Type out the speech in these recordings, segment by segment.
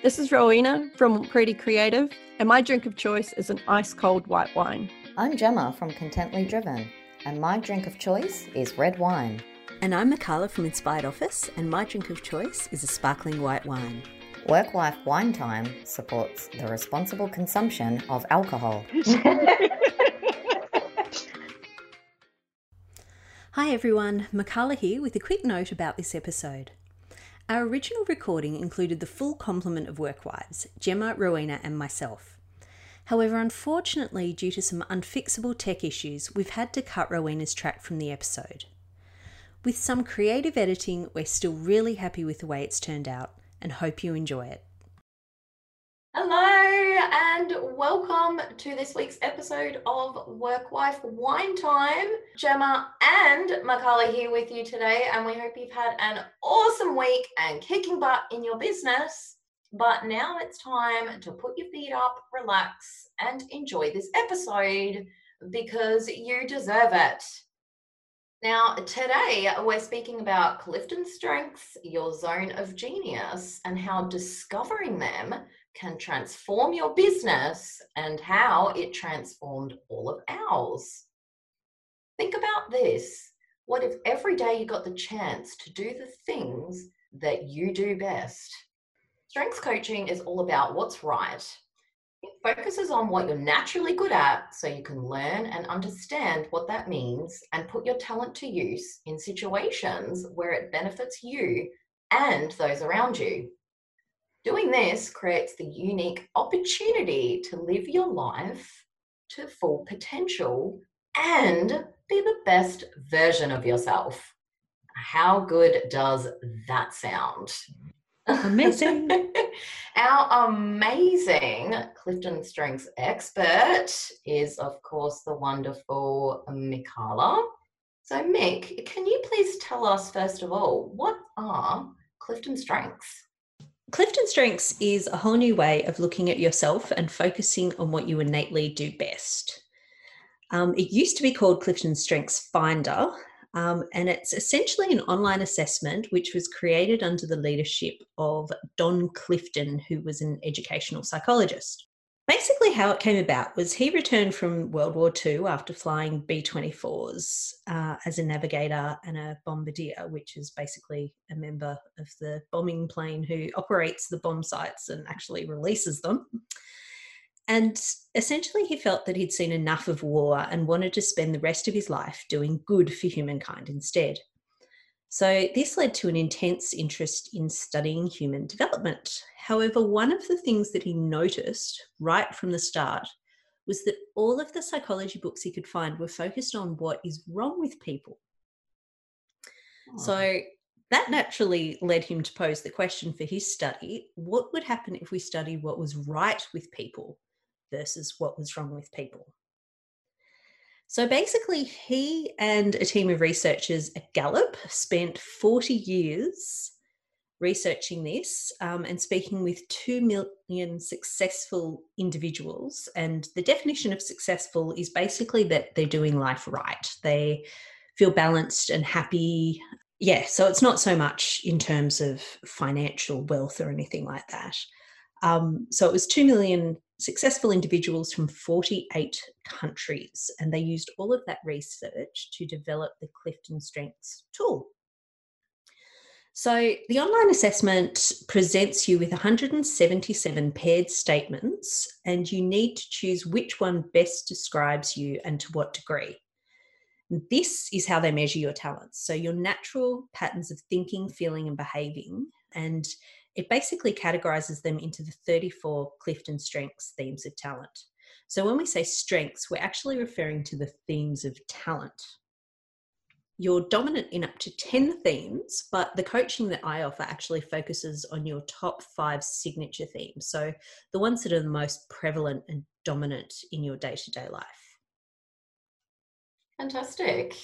This is Rowena from Pretty Creative, and my drink of choice is an ice cold white wine. I'm Gemma from Contently Driven, and my drink of choice is red wine. And I'm Mikala from Inspired Office, and my drink of choice is a sparkling white wine. Work Wife Wine Time supports the responsible consumption of alcohol. Hi everyone, Mikala here with a quick note about this episode. Our original recording included the full complement of workwives, Gemma, Rowena, and myself. However, unfortunately, due to some unfixable tech issues, we've had to cut Rowena's track from the episode. With some creative editing, we're still really happy with the way it's turned out and hope you enjoy it. Hello and welcome to this week's episode of Work Wife Wine Time. Gemma and Mikala here with you today, and we hope you've had an awesome week and kicking butt in your business. But now it's time to put your feet up, relax, and enjoy this episode because you deserve it. Now, today we're speaking about Clifton strengths, your zone of genius, and how discovering them can transform your business and how it transformed all of ours. Think about this. What if every day you got the chance to do the things that you do best? Strengths coaching is all about what's right. It focuses on what you're naturally good at so you can learn and understand what that means and put your talent to use in situations where it benefits you and those around you. Doing this creates the unique opportunity to live your life to full potential and be the best version of yourself. How good does that sound? Amazing. Our amazing Clifton Strengths expert is, of course, the wonderful Mikala. So, Mick, can you please tell us, first of all, what are Clifton Strengths? Clifton Strengths is a whole new way of looking at yourself and focusing on what you innately do best. Um, it used to be called Clifton Strengths Finder, um, and it's essentially an online assessment which was created under the leadership of Don Clifton, who was an educational psychologist. Basically, how it came about was he returned from World War II after flying B 24s uh, as a navigator and a bombardier, which is basically a member of the bombing plane who operates the bomb sights and actually releases them. And essentially, he felt that he'd seen enough of war and wanted to spend the rest of his life doing good for humankind instead. So, this led to an intense interest in studying human development. However, one of the things that he noticed right from the start was that all of the psychology books he could find were focused on what is wrong with people. Oh. So, that naturally led him to pose the question for his study what would happen if we studied what was right with people versus what was wrong with people? So basically, he and a team of researchers at Gallup spent 40 years researching this um, and speaking with 2 million successful individuals. And the definition of successful is basically that they're doing life right, they feel balanced and happy. Yeah, so it's not so much in terms of financial wealth or anything like that. Um, so it was 2 million successful individuals from 48 countries, and they used all of that research to develop the Clifton Strengths tool. So, the online assessment presents you with 177 paired statements, and you need to choose which one best describes you and to what degree. This is how they measure your talents. So, your natural patterns of thinking, feeling, and behaving, and it basically categorizes them into the 34 Clifton strengths themes of talent. So when we say strengths, we're actually referring to the themes of talent. You're dominant in up to 10 themes, but the coaching that I offer actually focuses on your top five signature themes. So the ones that are the most prevalent and dominant in your day to day life. Fantastic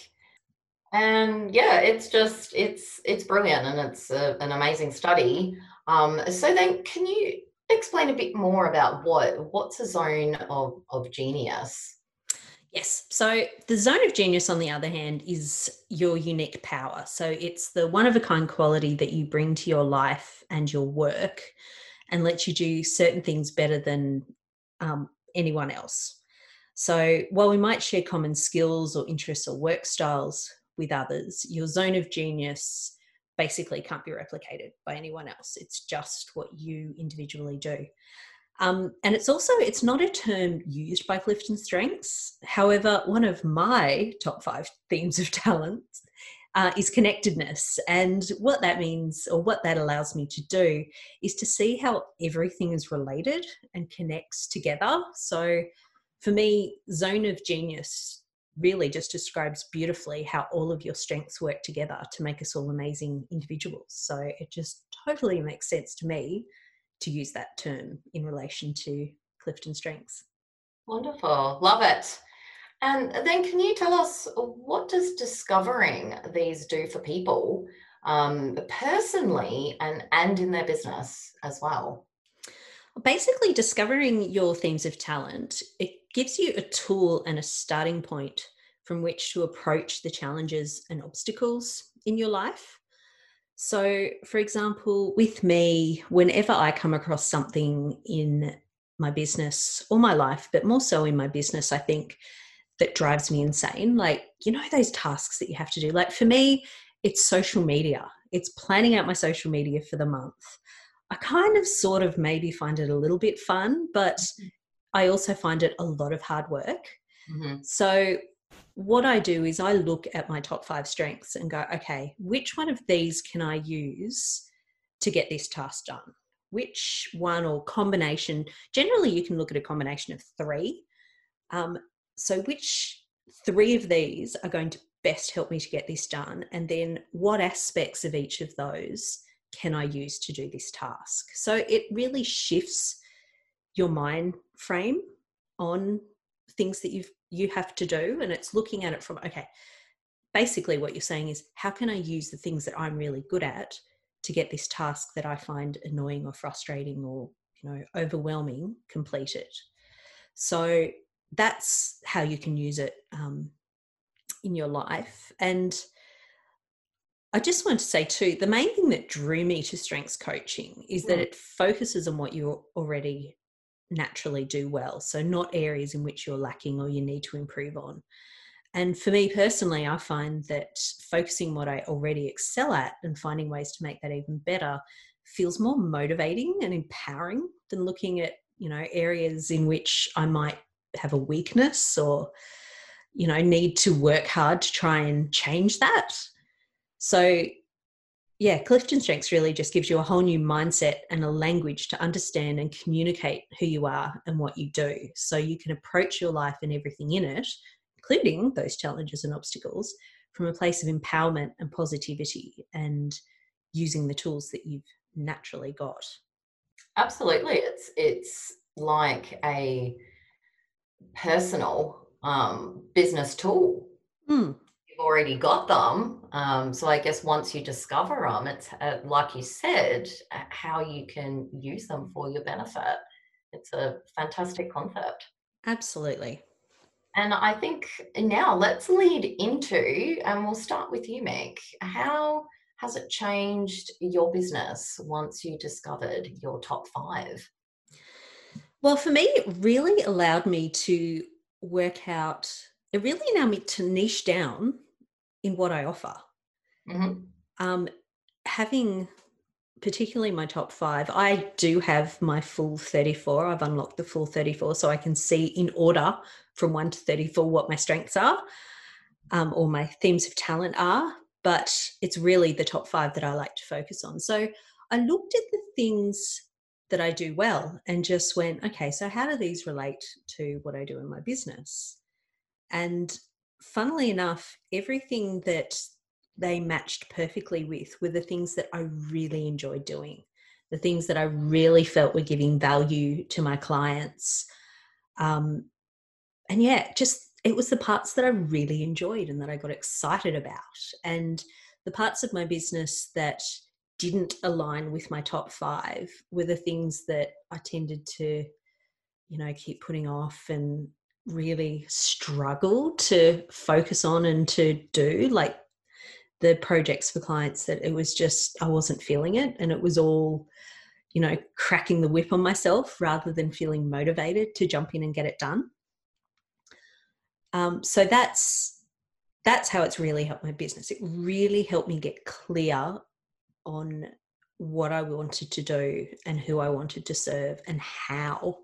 and yeah it's just it's it's brilliant and it's a, an amazing study um, so then can you explain a bit more about what what's a zone of, of genius Yes. So the zone of genius, on the other hand, is your unique power. So it's the one of a kind quality that you bring to your life and your work. and lets you do certain things better than um, anyone else. So while we might share common skills or interests or work styles with others, your zone of genius basically can't be replicated by anyone else. It's just what you individually do. Um, and it's also it's not a term used by Clifton Strengths. However, one of my top five themes of talent uh, is connectedness, and what that means or what that allows me to do is to see how everything is related and connects together. So, for me, zone of genius really just describes beautifully how all of your strengths work together to make us all amazing individuals. So it just totally makes sense to me to use that term in relation to Clifton strengths. Wonderful. Love it. And then can you tell us what does discovering these do for people um, personally and, and in their business as well? Basically, discovering your themes of talent, it gives you a tool and a starting point from which to approach the challenges and obstacles in your life. So, for example, with me, whenever I come across something in my business or my life, but more so in my business, I think that drives me insane. Like, you know, those tasks that you have to do. Like, for me, it's social media, it's planning out my social media for the month. I kind of sort of maybe find it a little bit fun, but mm-hmm. I also find it a lot of hard work. Mm-hmm. So, what I do is I look at my top five strengths and go, okay, which one of these can I use to get this task done? Which one or combination? Generally, you can look at a combination of three. Um, so, which three of these are going to best help me to get this done? And then, what aspects of each of those can I use to do this task? So, it really shifts your mind frame on things that you've you have to do and it's looking at it from okay basically what you're saying is how can i use the things that i'm really good at to get this task that i find annoying or frustrating or you know overwhelming completed so that's how you can use it um, in your life and I just want to say too, the main thing that drew me to strengths coaching is that mm. it focuses on what you already naturally do well. So, not areas in which you're lacking or you need to improve on. And for me personally, I find that focusing what I already excel at and finding ways to make that even better feels more motivating and empowering than looking at, you know, areas in which I might have a weakness or, you know, need to work hard to try and change that. So yeah, Clifton Strengths really just gives you a whole new mindset and a language to understand and communicate who you are and what you do. So you can approach your life and everything in it, including those challenges and obstacles, from a place of empowerment and positivity and using the tools that you've naturally got. Absolutely. It's it's like a personal um, business tool. Mm already got them. Um, so I guess once you discover them, it's uh, like you said, uh, how you can use them for your benefit. It's a fantastic concept. Absolutely. And I think now let's lead into, and we'll start with you, Mick. How has it changed your business once you discovered your top five? Well, for me, it really allowed me to work out, it really allowed me to niche down in what I offer. Mm-hmm. Um, having particularly my top five, I do have my full 34. I've unlocked the full 34 so I can see in order from 1 to 34 what my strengths are um, or my themes of talent are. But it's really the top five that I like to focus on. So I looked at the things that I do well and just went, okay, so how do these relate to what I do in my business? And funnily enough, everything that they matched perfectly with were the things that I really enjoyed doing, the things that I really felt were giving value to my clients. Um, and yeah, just it was the parts that I really enjoyed and that I got excited about. And the parts of my business that didn't align with my top five were the things that I tended to, you know, keep putting off and really struggled to focus on and to do like the projects for clients that it was just I wasn't feeling it and it was all you know, cracking the whip on myself rather than feeling motivated to jump in and get it done. Um, so that's that's how it's really helped my business. It really helped me get clear on what I wanted to do and who I wanted to serve and how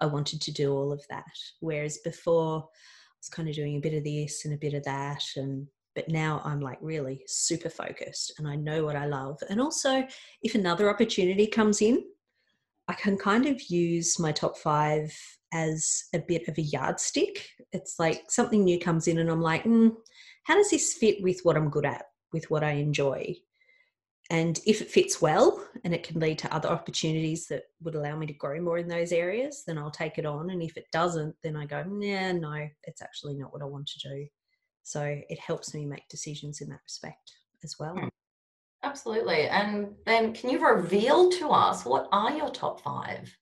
I wanted to do all of that. Whereas before, I was kind of doing a bit of this and a bit of that, and but now I'm like really super focused and I know what I love. And also, if another opportunity comes in, I can kind of use my top five as a bit of a yardstick. It's like something new comes in, and I'm like, mm, how does this fit with what I'm good at, with what I enjoy? And if it fits well and it can lead to other opportunities that would allow me to grow more in those areas, then I'll take it on. And if it doesn't, then I go, yeah, no, it's actually not what I want to do. So it helps me make decisions in that respect as well. Hmm. Absolutely. And then can you reveal to us what are your top five?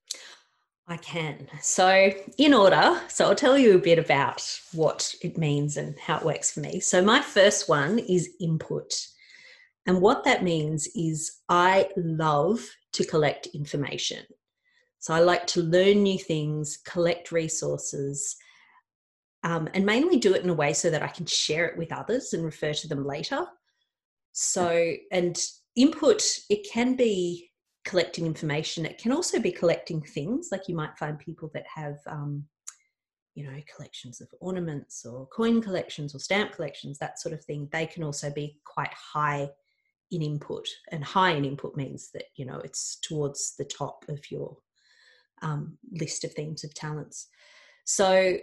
I can. So, in order, so I'll tell you a bit about what it means and how it works for me. So, my first one is input. And what that means is I love to collect information. So, I like to learn new things, collect resources, um, and mainly do it in a way so that I can share it with others and refer to them later. So, and input, it can be collecting information. It can also be collecting things, like you might find people that have, um, you know, collections of ornaments or coin collections or stamp collections, that sort of thing. They can also be quite high in input, and high in input means that you know it's towards the top of your um, list of themes of talents. So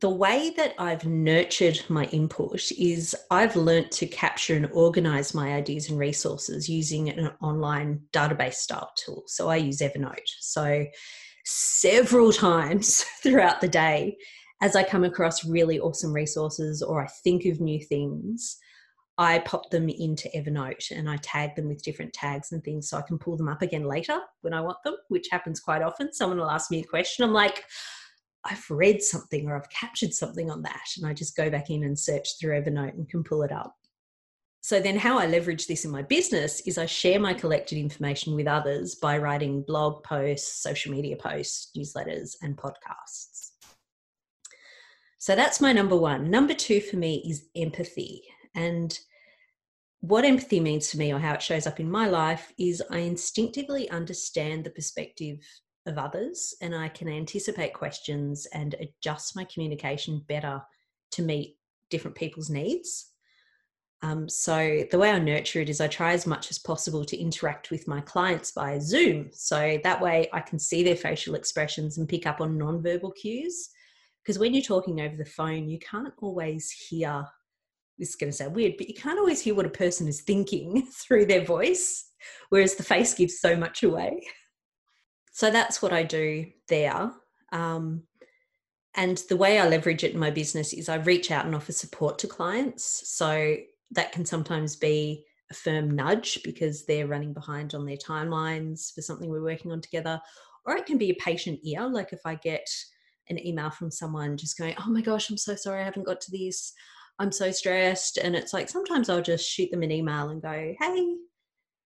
the way that I've nurtured my input is I've learnt to capture and organize my ideas and resources using an online database style tool. So I use Evernote. So several times throughout the day, as I come across really awesome resources or I think of new things, I pop them into Evernote and I tag them with different tags and things so I can pull them up again later when I want them, which happens quite often. Someone will ask me a question. I'm like, I've read something or I've captured something on that. And I just go back in and search through Evernote and can pull it up. So then, how I leverage this in my business is I share my collected information with others by writing blog posts, social media posts, newsletters, and podcasts. So that's my number one. Number two for me is empathy. And what empathy means to me, or how it shows up in my life, is I instinctively understand the perspective of others and I can anticipate questions and adjust my communication better to meet different people's needs. Um, so the way I nurture it is I try as much as possible to interact with my clients via Zoom. So that way I can see their facial expressions and pick up on non-verbal cues. Because when you're talking over the phone, you can't always hear. This is going to sound weird, but you can't always hear what a person is thinking through their voice, whereas the face gives so much away. So that's what I do there. Um, and the way I leverage it in my business is I reach out and offer support to clients. So that can sometimes be a firm nudge because they're running behind on their timelines for something we're working on together. Or it can be a patient ear, like if I get an email from someone just going, Oh my gosh, I'm so sorry, I haven't got to this. I'm so stressed. And it's like sometimes I'll just shoot them an email and go, Hey,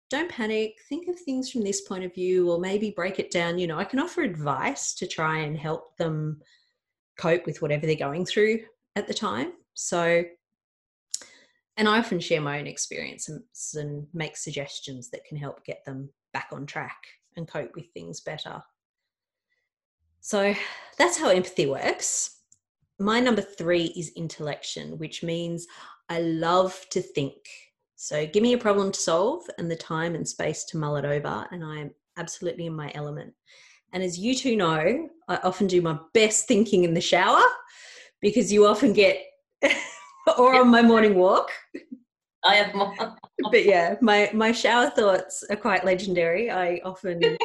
don't panic. Think of things from this point of view or maybe break it down. You know i can offer advice to try and help them cope with whatever they're going through at the time. So and i often share my own experiences and make suggestions that can help get them back on track and cope with things better. So that's how empathy works my number three is intellection which means i love to think so give me a problem to solve and the time and space to mull it over, and I am absolutely in my element. And as you two know, I often do my best thinking in the shower because you often get, or on my morning walk. I have more. but yeah, my my shower thoughts are quite legendary. I often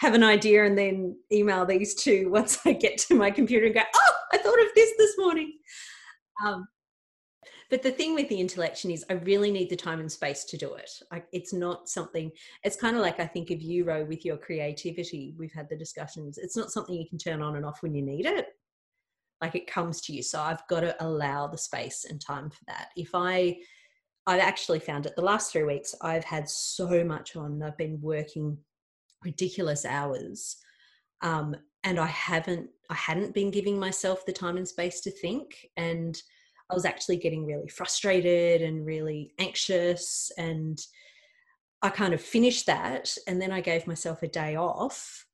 have an idea and then email these two once I get to my computer and go, "Oh, I thought of this this morning." Um, but the thing with the intellection is, I really need the time and space to do it. I, it's not something, it's kind of like I think of you, Ro, with your creativity. We've had the discussions. It's not something you can turn on and off when you need it. Like it comes to you. So I've got to allow the space and time for that. If I, I've actually found it the last three weeks, I've had so much on. I've been working ridiculous hours. Um, and I haven't, I hadn't been giving myself the time and space to think. And I was actually getting really frustrated and really anxious. And I kind of finished that. And then I gave myself a day off.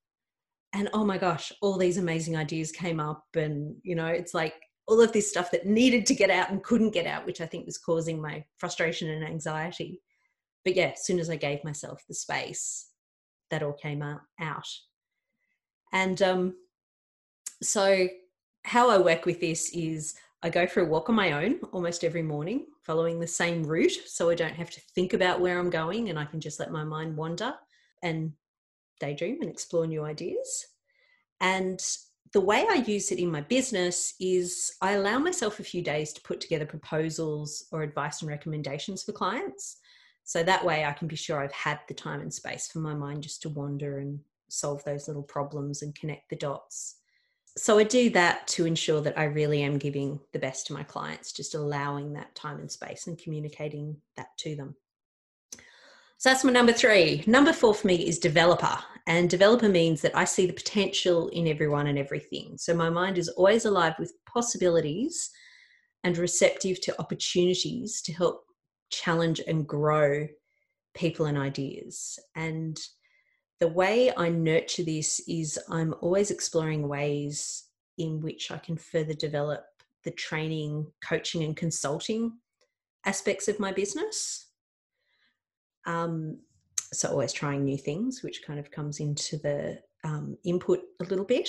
And oh my gosh, all these amazing ideas came up. And, you know, it's like all of this stuff that needed to get out and couldn't get out, which I think was causing my frustration and anxiety. But yeah, as soon as I gave myself the space, that all came out. And um, so, how I work with this is I go for a walk on my own almost every morning, following the same route. So I don't have to think about where I'm going and I can just let my mind wander and daydream and explore new ideas. And the way I use it in my business is I allow myself a few days to put together proposals or advice and recommendations for clients. So that way I can be sure I've had the time and space for my mind just to wander and solve those little problems and connect the dots. So I do that to ensure that I really am giving the best to my clients, just allowing that time and space and communicating that to them. So that's my number three. Number four for me is developer. And developer means that I see the potential in everyone and everything. So my mind is always alive with possibilities and receptive to opportunities to help challenge and grow people and ideas. And the way I nurture this is I'm always exploring ways in which I can further develop the training, coaching, and consulting aspects of my business. Um, so, always trying new things, which kind of comes into the um, input a little bit.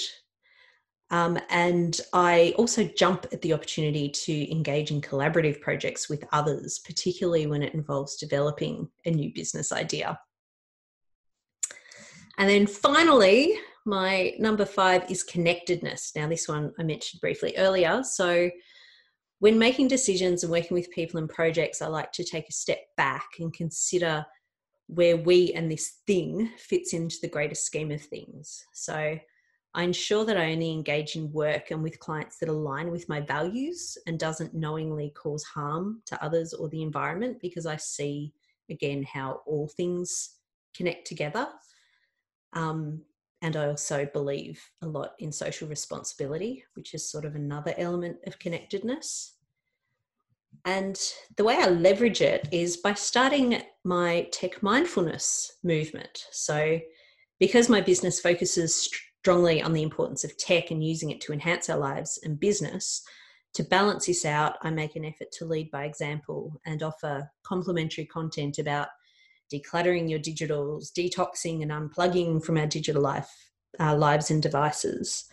Um, and I also jump at the opportunity to engage in collaborative projects with others, particularly when it involves developing a new business idea. And then finally, my number five is connectedness. Now, this one I mentioned briefly earlier. So, when making decisions and working with people and projects, I like to take a step back and consider where we and this thing fits into the greater scheme of things. So, I ensure that I only engage in work and with clients that align with my values and doesn't knowingly cause harm to others or the environment because I see again how all things connect together. Um, and I also believe a lot in social responsibility, which is sort of another element of connectedness. And the way I leverage it is by starting my tech mindfulness movement. So, because my business focuses strongly on the importance of tech and using it to enhance our lives and business. To balance this out, I make an effort to lead by example and offer complementary content about decluttering your digitals, detoxing and unplugging from our digital life, our lives and devices.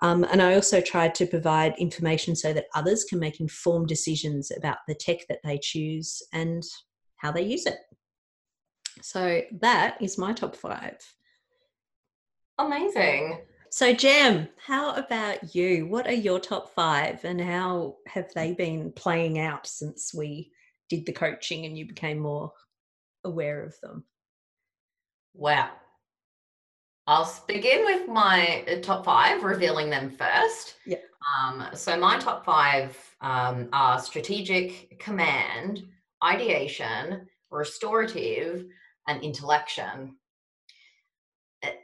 Um, and I also try to provide information so that others can make informed decisions about the tech that they choose and how they use it. So that is my top five. Amazing. So, Jem, how about you? What are your top five and how have they been playing out since we did the coaching and you became more aware of them? Wow. I'll begin with my uh, top five, revealing them first. Yeah. Um, so, my top five um, are strategic, command, ideation, restorative, and intellection.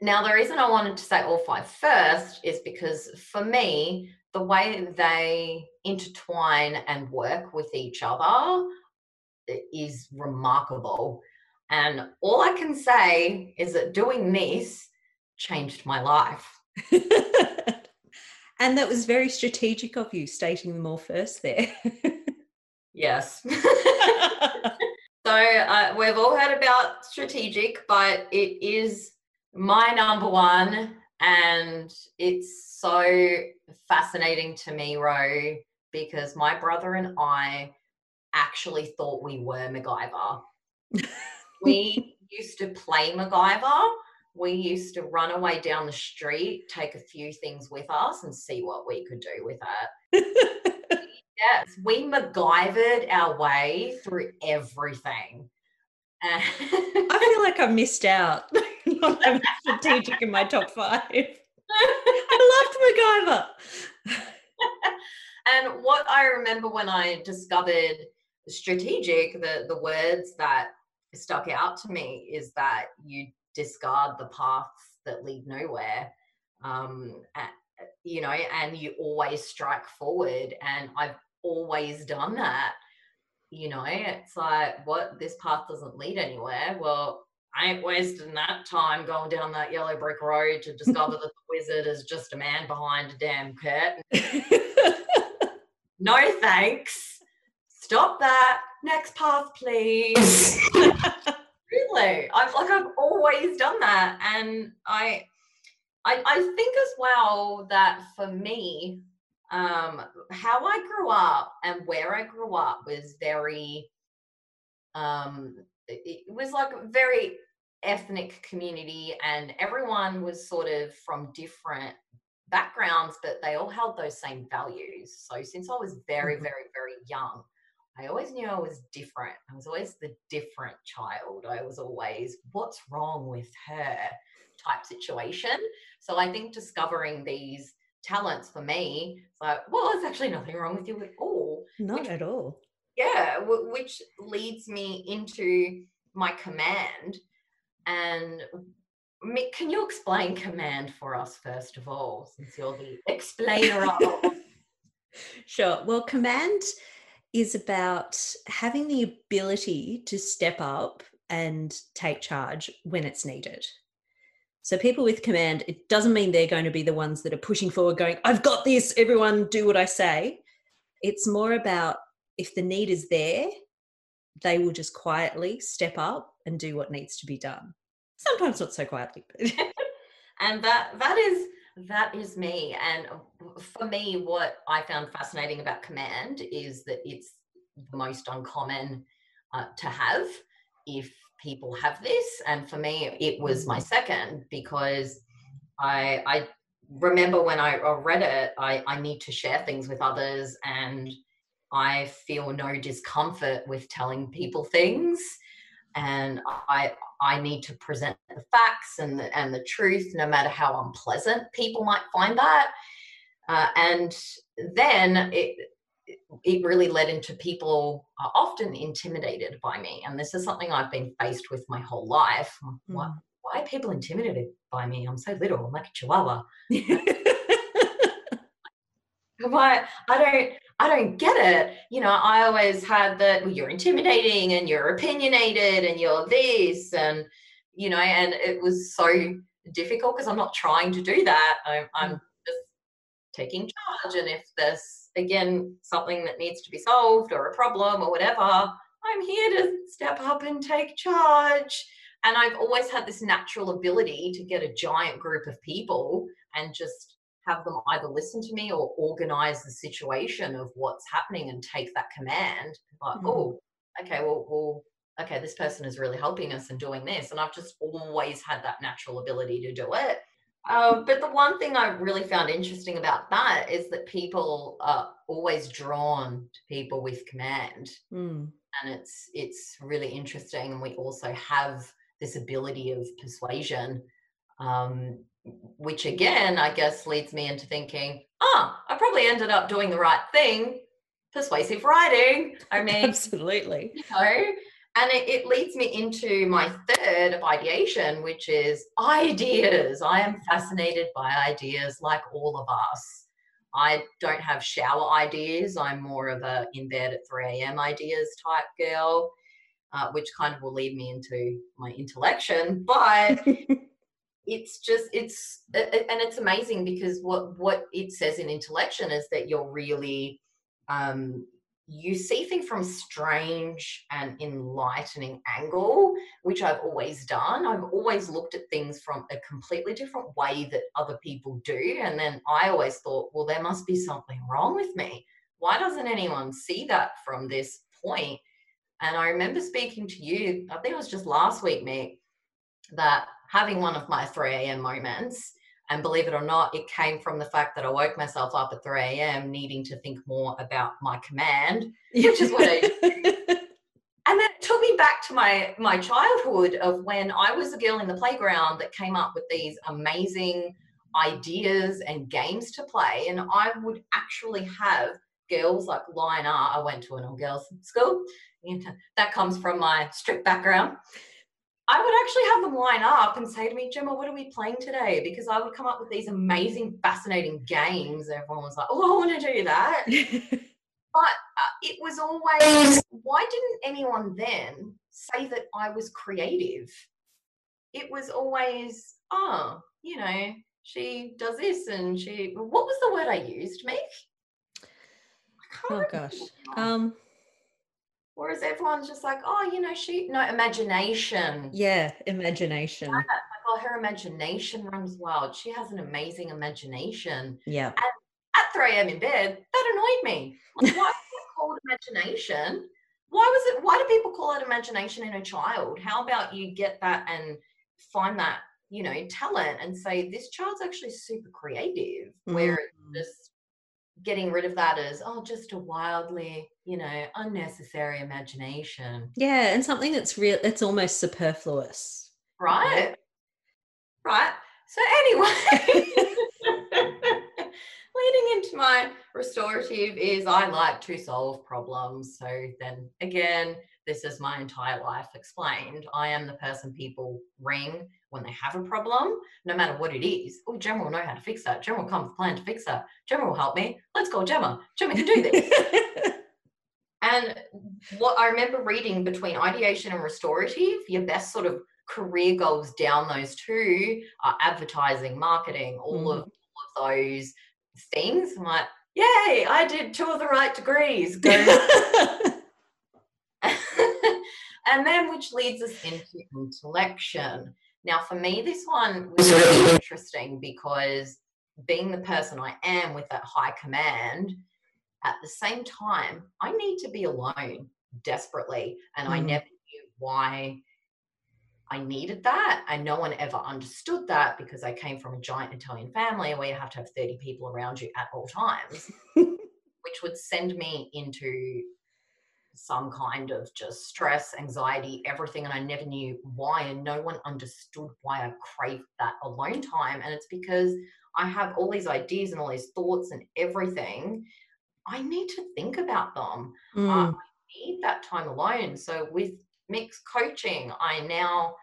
Now, the reason I wanted to say all five first is because for me, the way they intertwine and work with each other is remarkable. And all I can say is that doing this changed my life. and that was very strategic of you, stating them all first there. yes. so uh, we've all heard about strategic, but it is my number one, and it's so fascinating to me, Ro, because my brother and I actually thought we were MacGyver. we used to play MacGyver. We used to run away down the street, take a few things with us, and see what we could do with it. yes, we MacGyvered our way through everything. I feel like I missed out not strategic in my top five. I loved MacGyver. and what I remember when I discovered strategic, the, the words that stuck out to me is that you discard the paths that lead nowhere. Um, you know, and you always strike forward. And I've always done that. You know, it's like, what? This path doesn't lead anywhere. Well, I ain't wasting that time going down that yellow brick road to discover that the wizard is just a man behind a damn curtain. no thanks. Stop that. Next path, please. really, I've like I've always done that, and I I, I think as well that for me, um, how I grew up and where I grew up was very, um, it, was like a very ethnic community, and everyone was sort of from different backgrounds, but they all held those same values. So since I was very, mm-hmm. very, very young, I always knew I was different. I was always the different child. I was always, what's wrong with her? type situation. So I think discovering these talents for me, it's like, well, there's actually nothing wrong with you at all. Not which, at all. Yeah, w- which leads me into my command. And can you explain command for us first of all, since you're the explainer of? sure. Well, command is about having the ability to step up and take charge when it's needed. So people with command, it doesn't mean they're going to be the ones that are pushing forward, going, I've got this, everyone do what I say. It's more about if the need is there, they will just quietly step up and do what needs to be done. Sometimes not so quietly. and that that is that is me. And for me, what I found fascinating about command is that it's the most uncommon uh, to have if people have this and for me it was my second because i i remember when i read it i i need to share things with others and i feel no discomfort with telling people things and i i need to present the facts and the, and the truth no matter how unpleasant people might find that uh, and then it it really led into people are often intimidated by me. And this is something I've been faced with my whole life. Mm. Why, why are people intimidated by me? I'm so little, I'm like a chihuahua. why I don't I don't get it. You know, I always had that well, you're intimidating and you're opinionated and you're this and you know, and it was so difficult because I'm not trying to do that. I'm, I'm mm. just taking charge. And if there's again something that needs to be solved or a problem or whatever, I'm here to step up and take charge. And I've always had this natural ability to get a giant group of people and just have them either listen to me or organize the situation of what's happening and take that command. Like, mm-hmm. oh, okay, well, well, okay, this person is really helping us and doing this. And I've just always had that natural ability to do it. Um, but the one thing I really found interesting about that is that people are always drawn to people with command, mm. and it's it's really interesting. And we also have this ability of persuasion, um, which again, I guess, leads me into thinking, oh, I probably ended up doing the right thing. Persuasive writing. I mean, absolutely. You know, and it, it, leads me into my third of ideation, which is ideas. I am fascinated by ideas like all of us. I don't have shower ideas. I'm more of a in bed at 3 a.m. ideas type girl, uh, which kind of will lead me into my intellection. But it's just it's and it's amazing because what what it says in intellection is that you're really um, you see things from strange and enlightening angle which i've always done. I've always looked at things from a completely different way that other people do. And then i always thought well there must be something wrong with me. Why doesn't anyone see that from this point? And i remember speaking to you i think it was just last week mick that having one of my 3 a.m moments and believe it or not, it came from the fact that I woke myself up at 3 a.m. needing to think more about my command, which is what I And then it took me back to my my childhood of when I was a girl in the playground that came up with these amazing ideas and games to play. And I would actually have girls like line up. I went to an all girls school. That comes from my strict background. I would actually have them line up and say to me, Gemma, what are we playing today? Because I would come up with these amazing, fascinating games. Everyone was like, oh, I want to do that. but uh, it was always, why didn't anyone then say that I was creative? It was always, oh, you know, she does this and she, what was the word I used, Mick? Oh gosh. Um, Whereas everyone's just like, oh, you know, she no imagination. Yeah, imagination. Like, oh, her imagination runs wild. She has an amazing imagination. Yeah. And at 3 a.m. in bed, that annoyed me. Like, why is it called imagination? Why was it? Why do people call it imagination in a child? How about you get that and find that you know talent and say this child's actually super creative, mm. where it's just getting rid of that as oh just a wildly you know unnecessary imagination. Yeah and something that's real it's almost superfluous. Right? Right. So anyway leading into my restorative is i like to solve problems. So then again this is my entire life explained. I am the person people ring when they have a problem, no matter what it is. Oh, Gemma will know how to fix that. Gemma will come with a plan to fix that. Gemma will help me. Let's call Gemma. Gemma can do this. and what I remember reading between ideation and restorative, your best sort of career goals down those two are advertising, marketing, all mm. of all of those things. I'm like, yay, I did two of the right degrees. Go. and then which leads us into intellection. Now, for me, this one was really interesting because being the person I am with that high command, at the same time, I need to be alone desperately. And mm. I never knew why I needed that. And no one ever understood that because I came from a giant Italian family where you have to have 30 people around you at all times, which would send me into some kind of just stress, anxiety, everything. And I never knew why. And no one understood why I craved that alone time. And it's because I have all these ideas and all these thoughts and everything. I need to think about them. Mm. Uh, I need that time alone. So with Mick's coaching, I now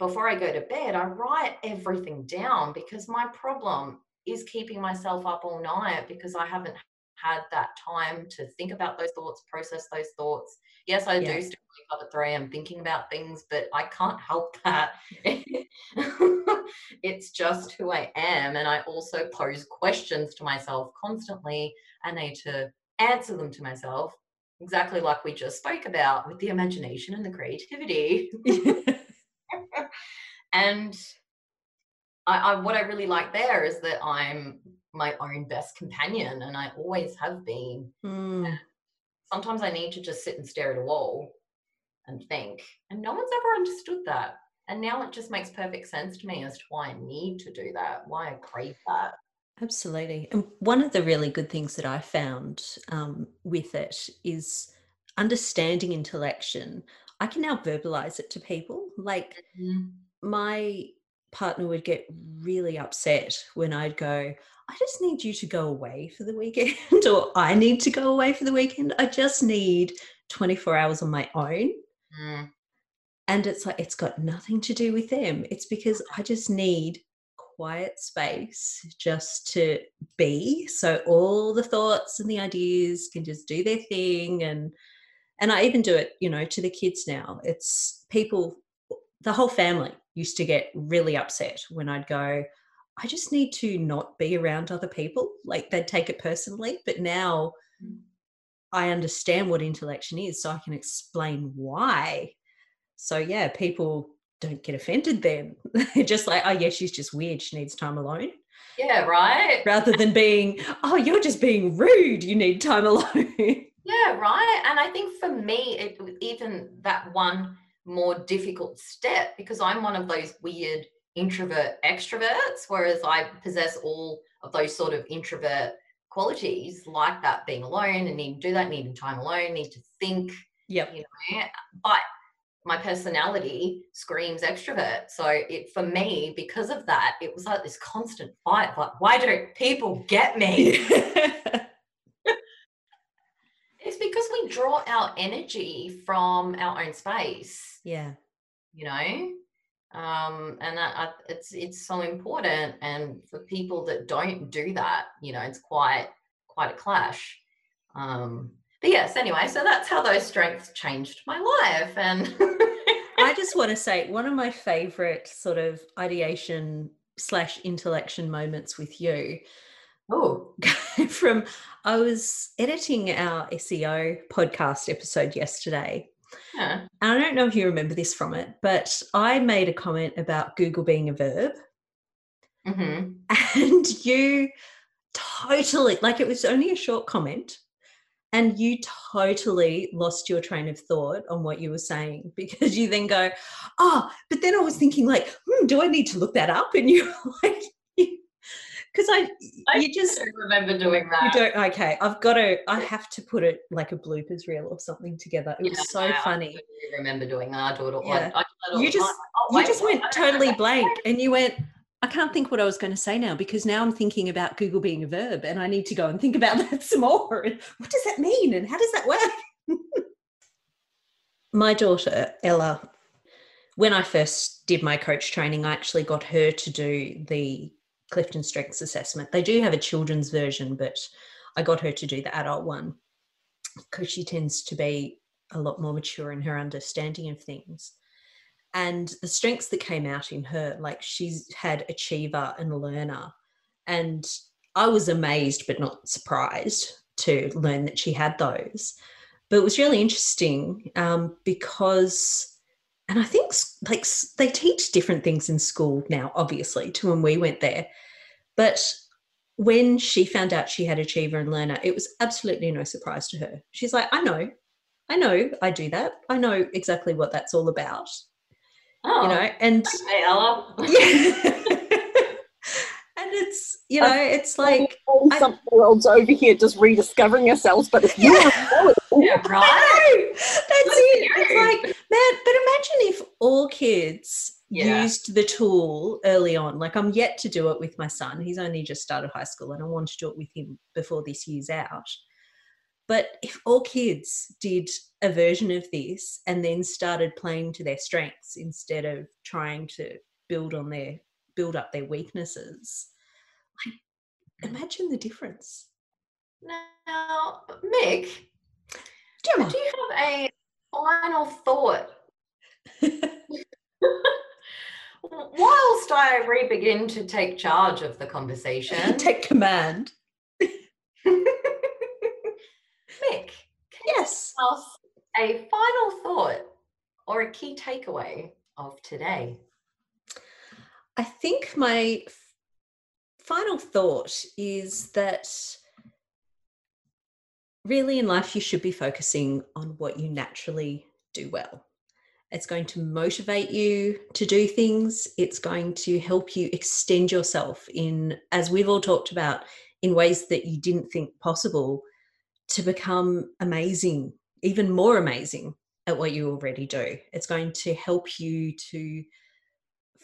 before I go to bed, I write everything down because my problem is keeping myself up all night because I haven't had that time to think about those thoughts, process those thoughts. Yes, I yes. do still wake up at 3 a.m. thinking about things, but I can't help that. it's just who I am. And I also pose questions to myself constantly. I need to answer them to myself, exactly like we just spoke about with the imagination and the creativity. and I, I, what I really like there is that I'm my own best companion and I always have been. Mm. Sometimes I need to just sit and stare at a wall and think. And no one's ever understood that. And now it just makes perfect sense to me as to why I need to do that, why I crave that. Absolutely. And one of the really good things that I found um, with it is understanding intellection. I can now verbalize it to people. Like mm-hmm. my partner would get really upset when I'd go, I just need you to go away for the weekend, or I need to go away for the weekend. I just need 24 hours on my own. Mm. And it's like, it's got nothing to do with them. It's because I just need quiet space just to be. So all the thoughts and the ideas can just do their thing. And, and I even do it, you know, to the kids now. It's people, the whole family used to get really upset when I'd go, I just need to not be around other people. Like they'd take it personally. But now mm. I understand what intellection is, so I can explain why. So yeah, people don't get offended then. They're just like, oh yeah, she's just weird. She needs time alone. Yeah, right. Rather than being, oh, you're just being rude. You need time alone. yeah, right. And I think for me, it even that one more difficult step because I'm one of those weird introvert extroverts, whereas I possess all of those sort of introvert qualities like that being alone and need to do that, needing time alone, need to think. Yep. You know, but my personality screams extrovert. So it for me, because of that, it was like this constant fight. Like, why don't people get me? because we draw our energy from our own space. Yeah you know um and that I, it's it's so important and for people that don't do that you know it's quite quite a clash um but yes anyway so that's how those strengths changed my life and i just want to say one of my favorite sort of ideation slash intellection moments with you oh from i was editing our seo podcast episode yesterday yeah. And I don't know if you remember this from it, but I made a comment about Google being a verb. Mm-hmm. And you totally, like it was only a short comment, and you totally lost your train of thought on what you were saying because you then go, oh, but then I was thinking, like, hmm, do I need to look that up? And you're like, because I, I you just remember doing that. You don't. Okay, I've got to. I have to put it like a bloopers reel or something together. It yeah, was so funny. I remember doing that. I do it all. Yeah. I, I you just oh, you just went totally blank, and you went. I can't think what I was going to say now because now I'm thinking about Google being a verb, and I need to go and think about that some more. What does that mean, and how does that work? my daughter Ella, when I first did my coach training, I actually got her to do the Clifton Strengths Assessment. They do have a children's version, but I got her to do the adult one because she tends to be a lot more mature in her understanding of things. And the strengths that came out in her, like she's had achiever and learner. And I was amazed but not surprised to learn that she had those. But it was really interesting um, because and I think like they teach different things in school now, obviously, to when we went there. But when she found out she had achiever and learner, it was absolutely no surprise to her. She's like, I know, I know I do that. I know exactly what that's all about. Oh, you know, and hey, Ella. yeah. and it's you know it's like some worlds over here just rediscovering ourselves but if you yeah. yeah right that's it it's like man but imagine if all kids yeah. used the tool early on like i'm yet to do it with my son he's only just started high school and i want to do it with him before this year's out but if all kids did a version of this and then started playing to their strengths instead of trying to build on their build up their weaknesses. Like, imagine the difference. Now, Mick, Gemma. do you have a final thought? Whilst I re begin to take charge of the conversation, take command. Mick, yes. us a final thought or a key takeaway of today? I think my final thought is that really in life you should be focusing on what you naturally do well. It's going to motivate you to do things. It's going to help you extend yourself in, as we've all talked about, in ways that you didn't think possible to become amazing, even more amazing at what you already do. It's going to help you to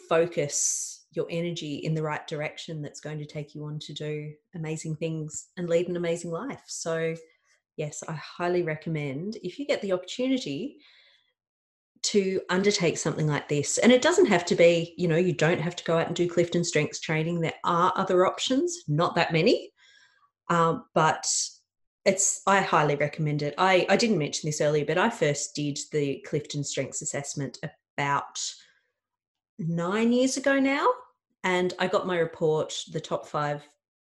focus your energy in the right direction that's going to take you on to do amazing things and lead an amazing life. So, yes, I highly recommend if you get the opportunity to undertake something like this. And it doesn't have to be, you know, you don't have to go out and do Clifton Strengths training. There are other options, not that many, um, but it's I highly recommend it. I I didn't mention this earlier, but I first did the Clifton Strengths assessment about nine years ago now. And I got my report, the top five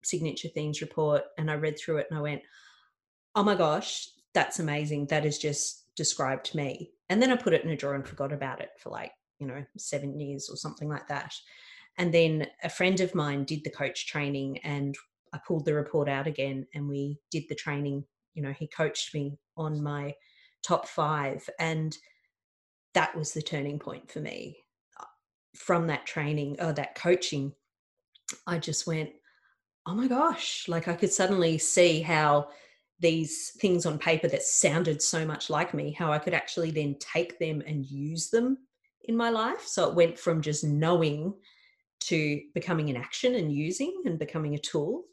signature themes report, and I read through it and I went, oh my gosh, that's amazing. That has just described me. And then I put it in a drawer and forgot about it for like, you know, seven years or something like that. And then a friend of mine did the coach training and I pulled the report out again and we did the training. You know, he coached me on my top five. And that was the turning point for me uh, from that training or that coaching, I just went, oh my gosh, like I could suddenly see how these things on paper that sounded so much like me, how I could actually then take them and use them in my life. So it went from just knowing to becoming an action and using and becoming a tool.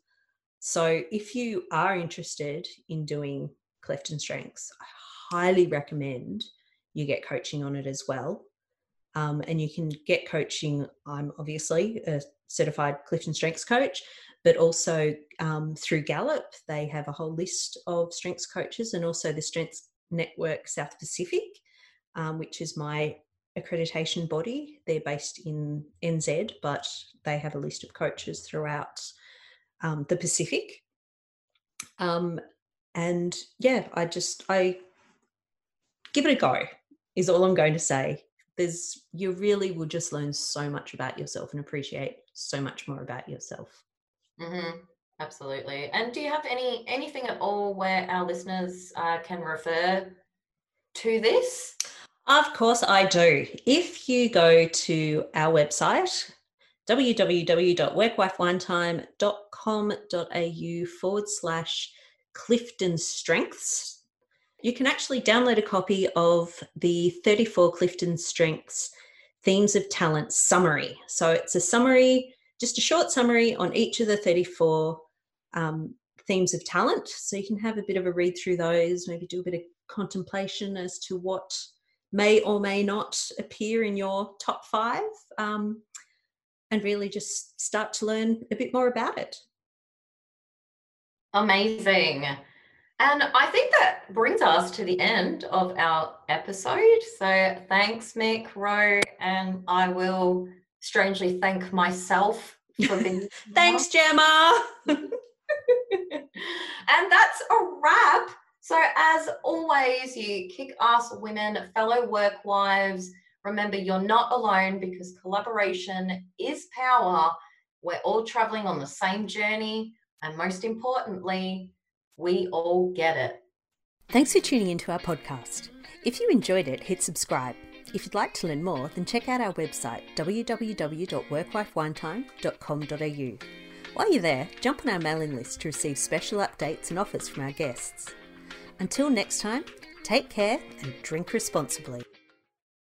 So if you are interested in doing Clifton Strengths, I highly recommend you get coaching on it as well Um, and you can get coaching. I'm obviously a certified Clifton Strengths coach, but also um, through Gallup, they have a whole list of strengths coaches and also the Strengths Network South Pacific, um, which is my accreditation body. They're based in NZ, but they have a list of coaches throughout um, the Pacific. Um, and yeah, I just I give it a go. Is all I'm going to say. There's you really will just learn so much about yourself and appreciate so much more about yourself. Mm-hmm. Absolutely. And do you have any anything at all where our listeners uh, can refer to this? Of course, I do. If you go to our website, www.workwifewinetime.com.au forward slash Clifton Strengths, you can actually download a copy of the 34 Clifton Strengths Themes of Talent summary. So it's a summary, just a short summary on each of the 34 um, themes of talent. So you can have a bit of a read through those, maybe do a bit of contemplation as to what may or may not appear in your top five, um, and really just start to learn a bit more about it. Amazing. And I think that brings us to the end of our episode. So thanks, Mick, Ro, and I will strangely thank myself for being. thanks, Gemma. and that's a wrap. So, as always, you kick ass women, fellow work wives. Remember, you're not alone because collaboration is power. We're all traveling on the same journey. And most importantly, we all get it. Thanks for tuning into our podcast. If you enjoyed it, hit subscribe. If you'd like to learn more, then check out our website www.workwifewinetime.com.au. While you're there, jump on our mailing list to receive special updates and offers from our guests. Until next time, take care and drink responsibly.